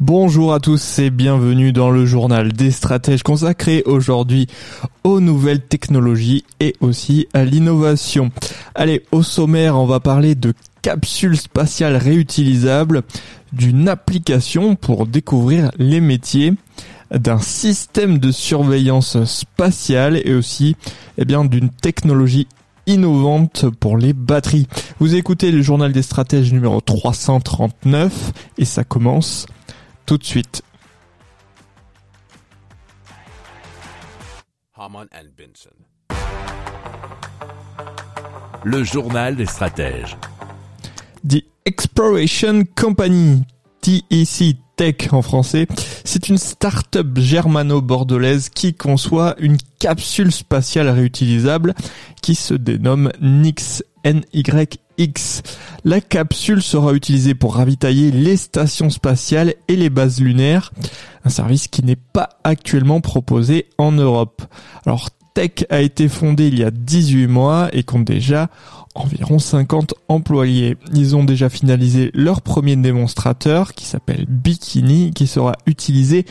Bonjour à tous et bienvenue dans le journal des stratèges consacré aujourd'hui aux nouvelles technologies et aussi à l'innovation. Allez, au sommaire, on va parler de capsules spatiales réutilisables, d'une application pour découvrir les métiers, d'un système de surveillance spatiale et aussi eh bien d'une technologie innovante pour les batteries. Vous écoutez le journal des stratèges numéro 339 et ça commence tout de suite. Le journal des stratèges. The Exploration Company, TEC Tech en français, c'est une start-up germano-bordelaise qui conçoit une capsule spatiale réutilisable qui se dénomme NYX. La capsule sera utilisée pour ravitailler les stations spatiales et les bases lunaires, un service qui n'est pas actuellement proposé en Europe. Alors Tech a été fondée il y a 18 mois et compte déjà environ 50 employés. Ils ont déjà finalisé leur premier démonstrateur qui s'appelle Bikini qui sera utilisé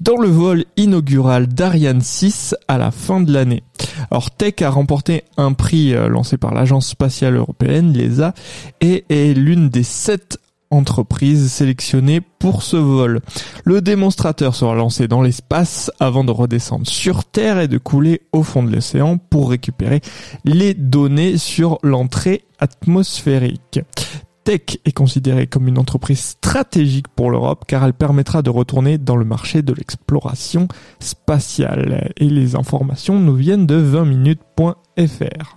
dans le vol inaugural d'Ariane 6 à la fin de l'année. Alors Tech a remporté un prix euh, lancé par l'agence spatiale européenne, l'ESA, et est l'une des sept entreprises sélectionnées pour ce vol. Le démonstrateur sera lancé dans l'espace avant de redescendre sur Terre et de couler au fond de l'océan pour récupérer les données sur l'entrée atmosphérique. Tech est considérée comme une entreprise stratégique pour l'Europe car elle permettra de retourner dans le marché de l'exploration spatiale. Et les informations nous viennent de 20minutes.fr.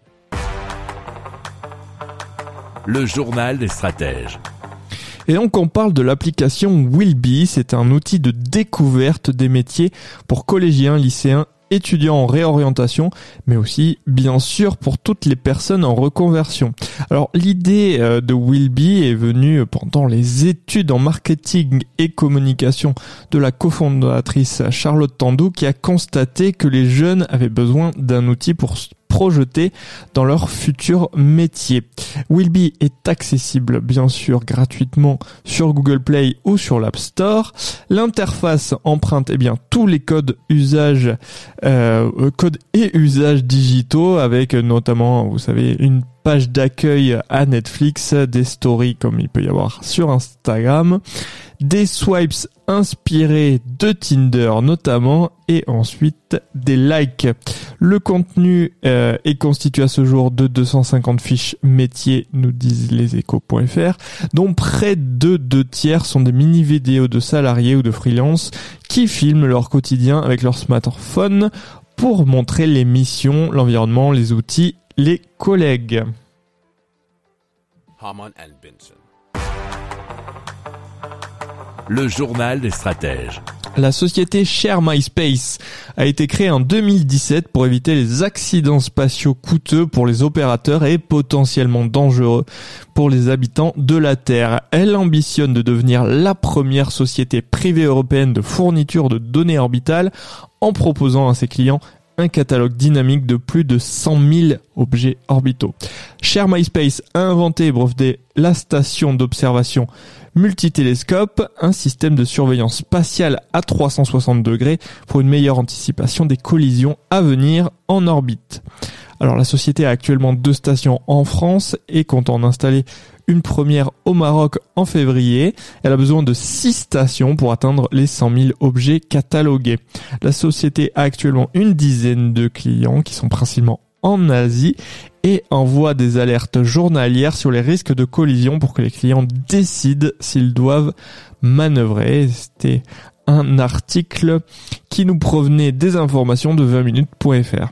Le journal des stratèges. Et donc on parle de l'application Willby, c'est un outil de découverte des métiers pour collégiens, lycéens, étudiants en réorientation, mais aussi bien sûr pour toutes les personnes en reconversion. Alors l'idée euh, de Willby est venue pendant les études en marketing et communication de la cofondatrice Charlotte Tandou qui a constaté que les jeunes avaient besoin d'un outil pour projeter dans leur futur métier. Willby est accessible bien sûr gratuitement sur Google Play ou sur l'App Store. L'interface emprunte eh bien tous les codes usage, euh, codes et usages digitaux avec notamment vous savez une page d'accueil à Netflix, des stories comme il peut y avoir sur Instagram, des swipes inspirés de Tinder notamment et ensuite des likes. Le contenu euh, est constitué à ce jour de 250 fiches métiers, nous disent les échos.fr, dont près de deux tiers sont des mini-vidéos de salariés ou de freelance qui filment leur quotidien avec leur smartphone pour montrer les missions, l'environnement, les outils les collègues. Le journal des stratèges. La société Share MySpace a été créée en 2017 pour éviter les accidents spatiaux coûteux pour les opérateurs et potentiellement dangereux pour les habitants de la Terre. Elle ambitionne de devenir la première société privée européenne de fourniture de données orbitales en proposant à ses clients un catalogue dynamique de plus de 100 000 objets orbitaux. Share MySpace a inventé et breveté la station d'observation multitélescope, un système de surveillance spatiale à 360 degrés pour une meilleure anticipation des collisions à venir en orbite. Alors la société a actuellement deux stations en France et compte en installer une première au Maroc en février. Elle a besoin de six stations pour atteindre les 100 000 objets catalogués. La société a actuellement une dizaine de clients qui sont principalement en Asie et envoie des alertes journalières sur les risques de collision pour que les clients décident s'ils doivent manœuvrer. C'était un article qui nous provenait des informations de 20minutes.fr.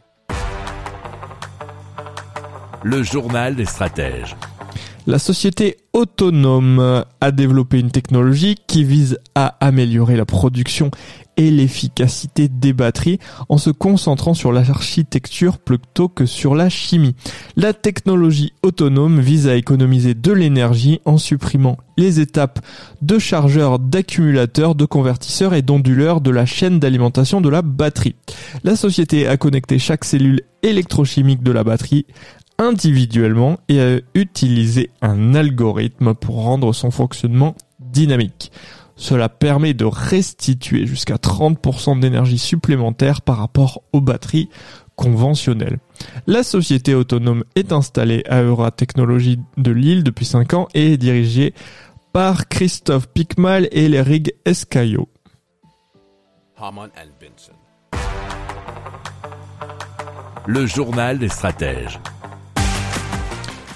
Le journal des stratèges. La société autonome a développé une technologie qui vise à améliorer la production et l'efficacité des batteries en se concentrant sur l'architecture plutôt que sur la chimie. La technologie autonome vise à économiser de l'énergie en supprimant les étapes de chargeurs, d'accumulateurs, de convertisseurs et d'onduleurs de la chaîne d'alimentation de la batterie. La société a connecté chaque cellule électrochimique de la batterie individuellement et a utilisé un algorithme pour rendre son fonctionnement dynamique. Cela permet de restituer jusqu'à 30% d'énergie supplémentaire par rapport aux batteries conventionnelles. La société autonome est installée à Eura Technologies de Lille depuis 5 ans et est dirigée par Christophe Picmal et Lerig Escaillot. Le journal des stratèges.